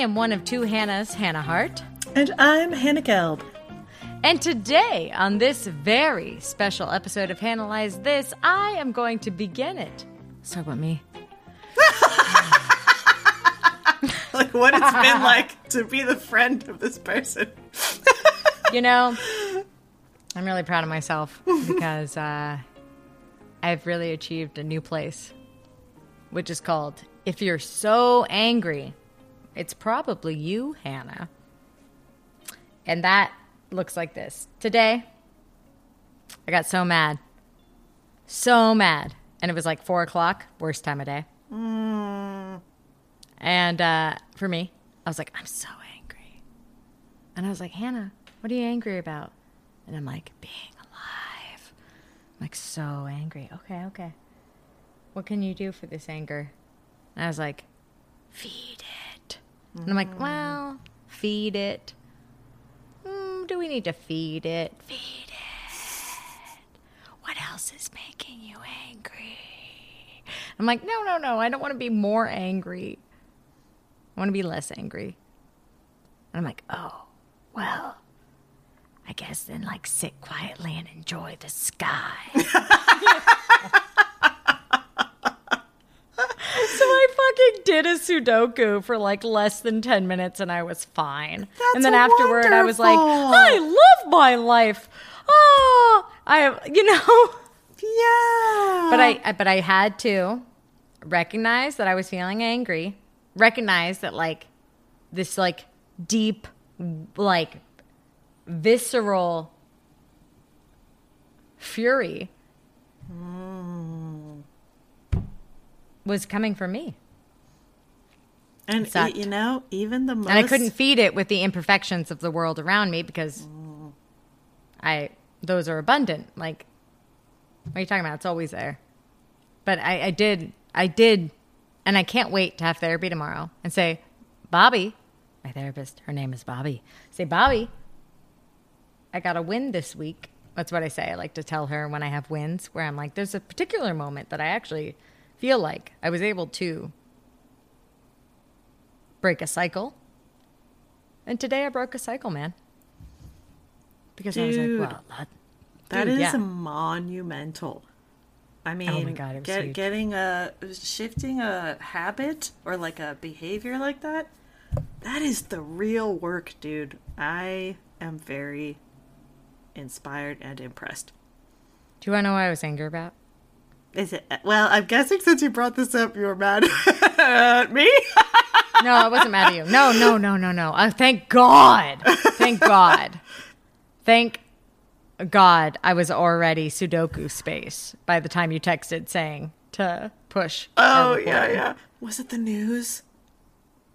Hannahlyze This. I am one of two Hannahs, Hannah Hart. And I'm Hannah Gelb. And today, on this very special episode of Hannahlyze This, I am going to begin it. Let's talk about me. like what it's been like to be the friend of this person. you know, I'm really proud of myself because uh, I've really achieved a new place, which is called If You're So Angry, It's Probably You, Hannah. And that looks like this. Today, I got so mad. So mad. And it was like four o'clock, worst time of day. Mm. And uh, for me, I was like, I'm so angry. And I was like, Hannah, what are you angry about? And I'm like, being alive. I'm like, so angry. Okay, okay. What can you do for this anger? And I was like, feed it. And I'm like, well, feed it. Mm, do we need to feed it? Feed it. What else is making you angry? I'm like, no, no, no. I don't want to be more angry. I want to be less angry. And I'm like, oh, well, I guess then like sit quietly and enjoy the sky. so I fucking did a Sudoku for like less than 10 minutes and I was fine. That's and then afterward I was like. I love my life. Oh, I have, you know. Yeah. But I, I but I had to recognize that I was feeling angry. Recognize that like this like deep like visceral fury mm. was coming from me. And y- you know, even the most And I couldn't feed it with the imperfections of the world around me because mm. I those are abundant. Like what are you talking about? It's always there. But I, I did I did and I can't wait to have therapy tomorrow and say, Bobby, my therapist, her name is Bobby. Say, Bobby, I got a win this week. That's what I say. I like to tell her when I have wins where I'm like, there's a particular moment that I actually feel like I was able to break a cycle. And today I broke a cycle, man. Because I was like, well, that, That Dude, is yeah. monumental. I oh mean, Oh God, get, getting a shifting a habit or like a behavior like that. That is the real work, dude. I am very inspired and impressed. do you want to know what I was angry about? Is it? Well, I'm guessing since you brought this up, you were mad at me. No, I wasn't mad at you. No, no, no, no, no. Uh, thank God. Thank God. Thank God I was already Sudoku space by the time you texted saying to push. Oh yeah, yeah. Was it the news?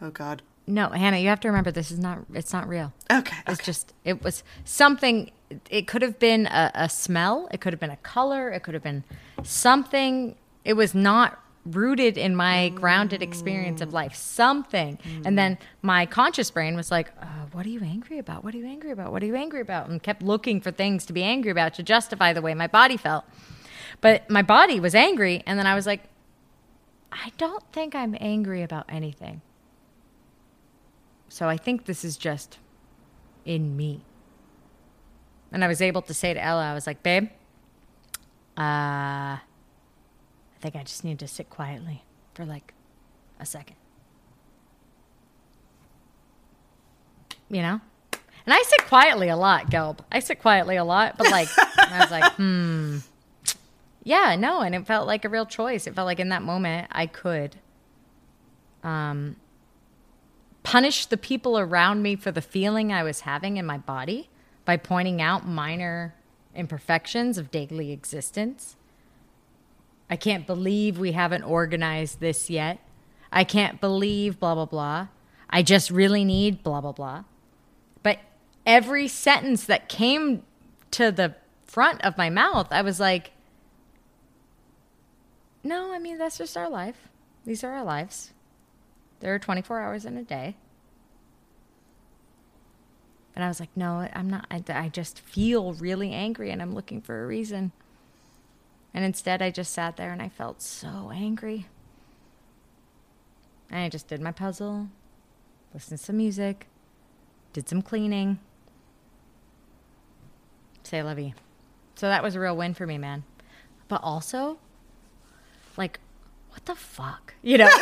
Oh God. No, Hannah, you have to remember this is not it's not real. Okay. It's okay. just it was something it could have been a, a smell, it could have been a color, it could have been something. It was not rooted in my grounded experience of life. Something. And then my conscious brain was like, uh, what are you angry about? What are you angry about? What are you angry about? And kept looking for things to be angry about to justify the way my body felt. But my body was angry and then I was like I don't think I'm angry about anything. So I think this is just in me. And I was able to say to Ella, I was like, babe, uh, I think I just need to sit quietly for like a second. You know? And I sit quietly a lot, Gelb. I sit quietly a lot, but like, I was like, hmm. Yeah, no. And it felt like a real choice. It felt like in that moment I could um, punish the people around me for the feeling I was having in my body by pointing out minor imperfections of daily existence. I can't believe we haven't organized this yet. I can't believe blah, blah, blah. I just really need blah, blah, blah. But every sentence that came to the front of my mouth, I was like, no, I mean, that's just our life. These are our lives. There are 24 hours in a day. And I was like, no, I'm not. I, I just feel really angry and I'm looking for a reason. And instead, I just sat there and I felt so angry. And I just did my puzzle listened to some music, did some cleaning. Say you. So that was a real win for me, man. But also, like, what the fuck? You know?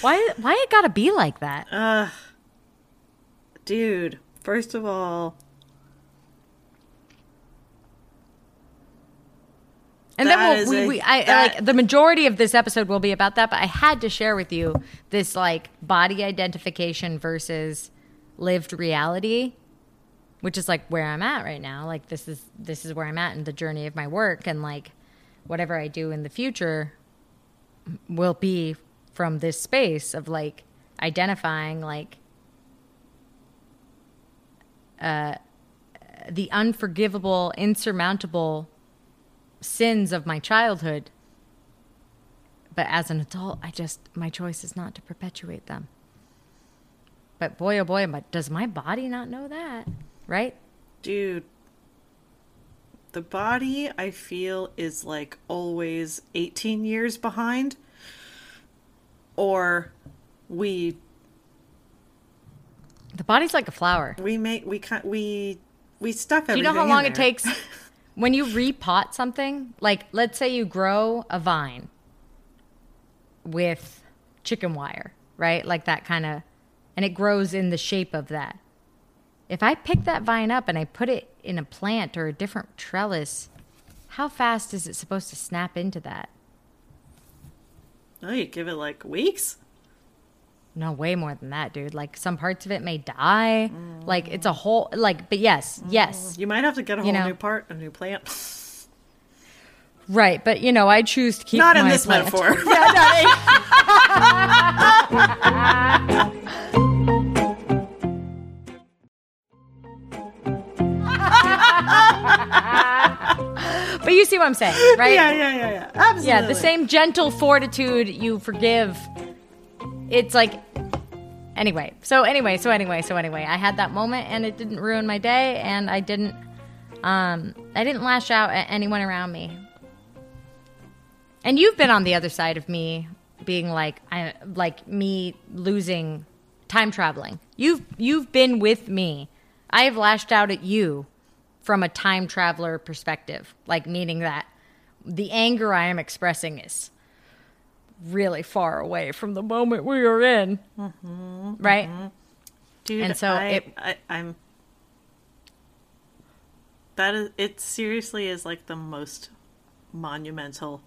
why why it gotta be like that? Dude, first of all, And That then we'll, we, a- we, I, that- like the majority of this episode will be about that, but I had to share with you this like body identification versus lived reality, which is like where I'm at right now. Like this is this is where I'm at in the journey of my work, and like whatever I do in the future will be from this space of like identifying like uh, the unforgivable, insurmountable sins of my childhood. But as an adult, I just, my choice is not to perpetuate them. But boy, oh boy, but does my body not know that? Right? dude, the body I feel is like always 18 years behind. Or we The body's like a flower. we make we we we stuff Do you know how long it takes when you repot something? Like, let's say you grow a vine with chicken wire, right? Like that kind of, and it grows in the shape of that. If I pick that vine up and I put it in a plant or a different trellis, how fast is it supposed to snap into that? Oh, you give it like weeks. No, way more than that, dude. Like some parts of it may die. Mm. Like it's a whole, like, but yes, yes. Mm. You might have to get a whole You know. new part, a new plant. Right, but you know, I choose to keep Not in this plant. metaphor. But you see what I'm saying, right? yeah, yeah, yeah, yeah. Absolutely. Yeah, the same gentle fortitude you forgive. It's like anyway. So anyway, so anyway, so anyway, I had that moment and it didn't ruin my day and I didn't um I didn't lash out at anyone around me. And you've been on the other side of me being like I like me losing time traveling. You've you've been with me. I have lashed out at you from a time traveler perspective, like meaning that the anger I am expressing is really far away from the moment we are in. Right? Mm-hmm. Dude, And so I, it- I, I'm. That is, it seriously is like the most monumental.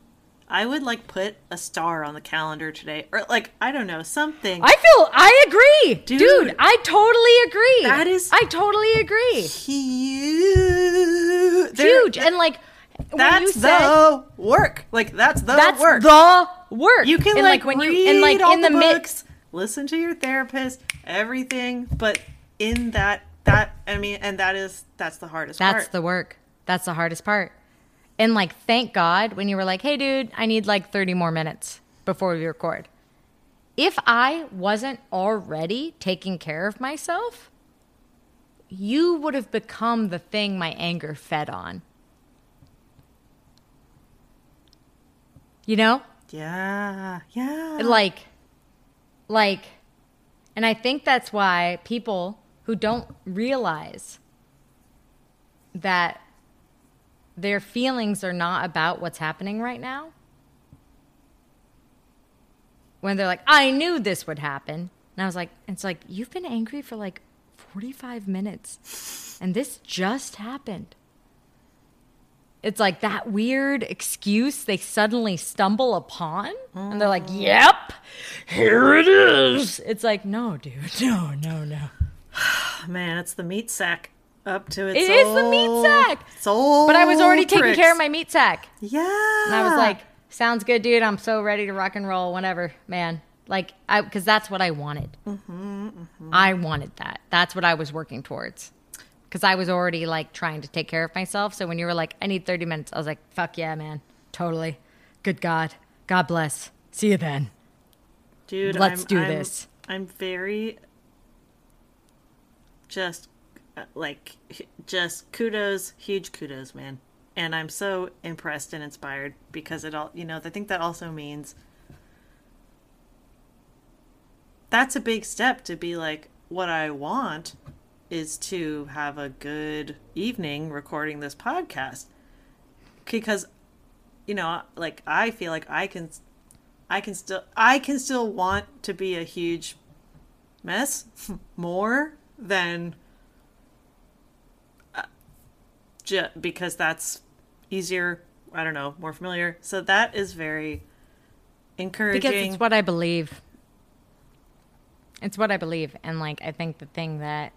I would like put a star on the calendar today, or like I don't know something. I feel I agree. Dude, Dude. I totally agree. That is- I totally agree. huge. There- Huge. And like That's you said the work. Like that's the that's work. the work. you can and like, when read you and like in the, the mid books, listen to your therapist, everything, but in that that I mean, and that is that's the hardest That's part. the work. That's the hardest part. And like, thank God when you were like, hey, dude, I need like 30 more minutes before we record. If I wasn't already taking care of myself, you would have become the thing my anger fed on. You know? yeah, yeah. like like and i think that's why people who don't realize that their feelings are not about what's happening right now when they're like i knew this would happen and i was like it's like you've been angry for like 45 minutes and this just happened it's like that weird excuse they suddenly stumble upon and they're like oh. yep here it is. It's like no dude no no no. Man, it's the meat sack up to its It is the meat sack. its old but i was already taking tricks. care of my meat sack. Yeah. and i was like sounds good dude. I'm so ready to rock and roll whenever man. Like i because that's what i wanted. Mm-hmm, mm-hmm. I wanted that. That's what i was working towards because i was already like trying to take care of myself. So when you were like i need 30 minutes i was like fuck yeah man. Totally. Good god. God bless. See you then. Dude, let's I'm- do I'm- this. I'm very just uh, like just kudos, huge kudos, man. And I'm so impressed and inspired because it all, you know, I think that also means that's a big step to be like, what I want is to have a good evening recording this podcast. Because, you know, like I feel like I can, I can still, I can still want to be a huge mess more than uh, because that's easier. I don't know, more familiar. So that is very encouraging. because it's what I believe. It's what I believe, and like I think the thing that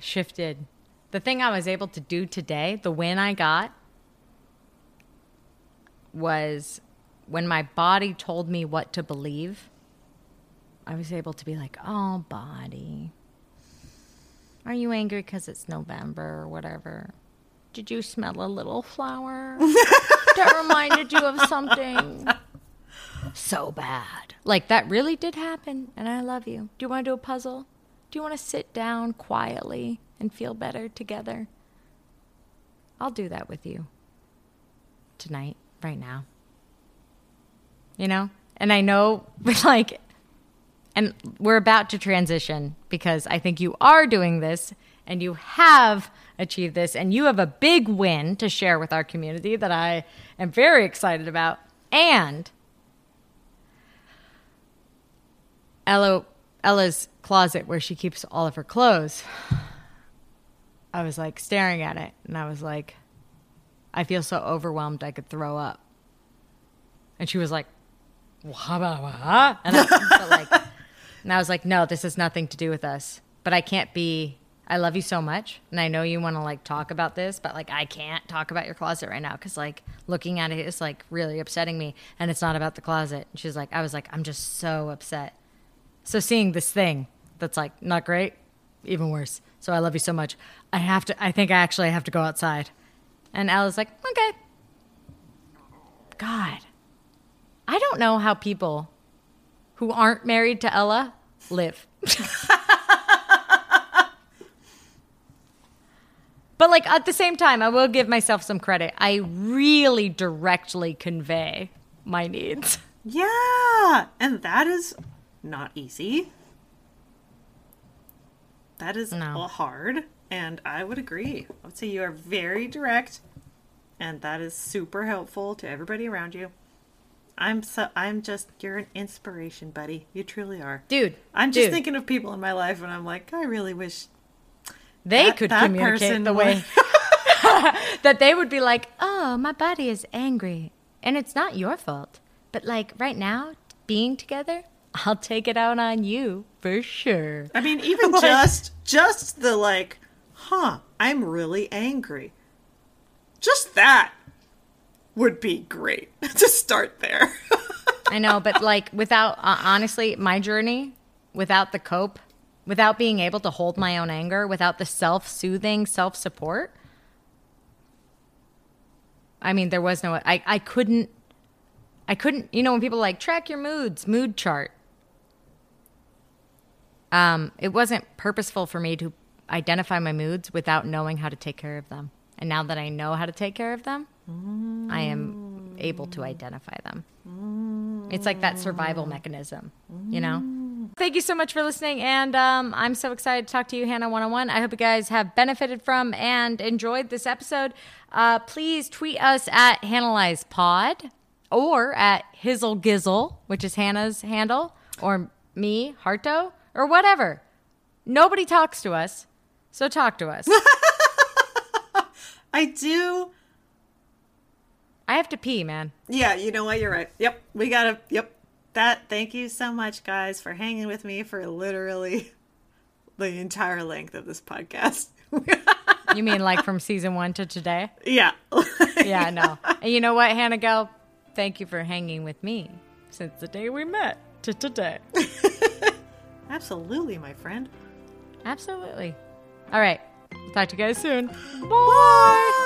shifted, the thing I was able to do today, the win I got, was when my body told me what to believe. I was able to be like, "Oh, body, are you angry because it's November or whatever? Did you smell a little flower that reminded you of something?" so bad. Like that really did happen, and I love you. Do you want to do a puzzle? Do you want to sit down quietly and feel better together? I'll do that with you tonight, right now. You know? And I know, like, and we're about to transition because I think you are doing this and you have achieved this and you have a big win to share with our community that I am very excited about. And Ella, Ella's closet where she keeps all of her clothes. I was like staring at it and I was like, I feel so overwhelmed I could throw up. And she was like, "Wah, wah, wah." And I, like, and I was like, no, this has nothing to do with us. But I can't be. I love you so much, and I know you want to like talk about this, but like I can't talk about your closet right now because like looking at it is like really upsetting me, and it's not about the closet. And she's like, I was like, I'm just so upset. So seeing this thing that's like not great, even worse. So I love you so much. I have to. I think I actually have to go outside. And Ella's like, okay. God, I don't know how people who aren't married to Ella live. but like at the same time, I will give myself some credit. I really directly convey my needs. Yeah, and that is not easy. That is No. hard, and I would agree. I would say you are very direct, and that is super helpful to everybody around you. I'm so I'm just you're an inspiration, buddy. You truly are. Dude, I'm just dude, thinking of people in my life, and I'm like, I really wish they that- could that communicate the way that they would be like, "Oh, my body is angry, and it's not your fault." But like right now, being together, I'll take it out on you for sure. I mean, even Like- just just the like, huh? I'm really angry. Just that would be great to start there. I know, but like without uh, honestly, my journey without the cope, without being able to hold my own anger, without the self-soothing self-support. I mean, there was no I I couldn't I couldn't, you know, when people like track your moods, mood chart. Um, it wasn't purposeful for me to identify my moods without knowing how to take care of them. And now that I know how to take care of them, I am able to identify them. It's like that survival mechanism, you know? Thank you so much for listening. And um, I'm so excited to talk to you, Hannah 101. I hope you guys have benefited from and enjoyed this episode. Uh, please tweet us at HannahlyzePod or at Hizzle which is Hannah's handle, or me, Harto, or whatever. Nobody talks to us, so talk to us. I do. I have to pee, man. Yeah, you know what? You're right. Yep, we gotta. Yep, that. Thank you so much, guys, for hanging with me for literally the entire length of this podcast. You mean like from season one to today? yeah. Yeah, no. And you know what, Hannah Go? Thank you for hanging with me since the day we met to today. Absolutely, my friend. Absolutely. All right. Talk to you guys soon. Bye. Bye.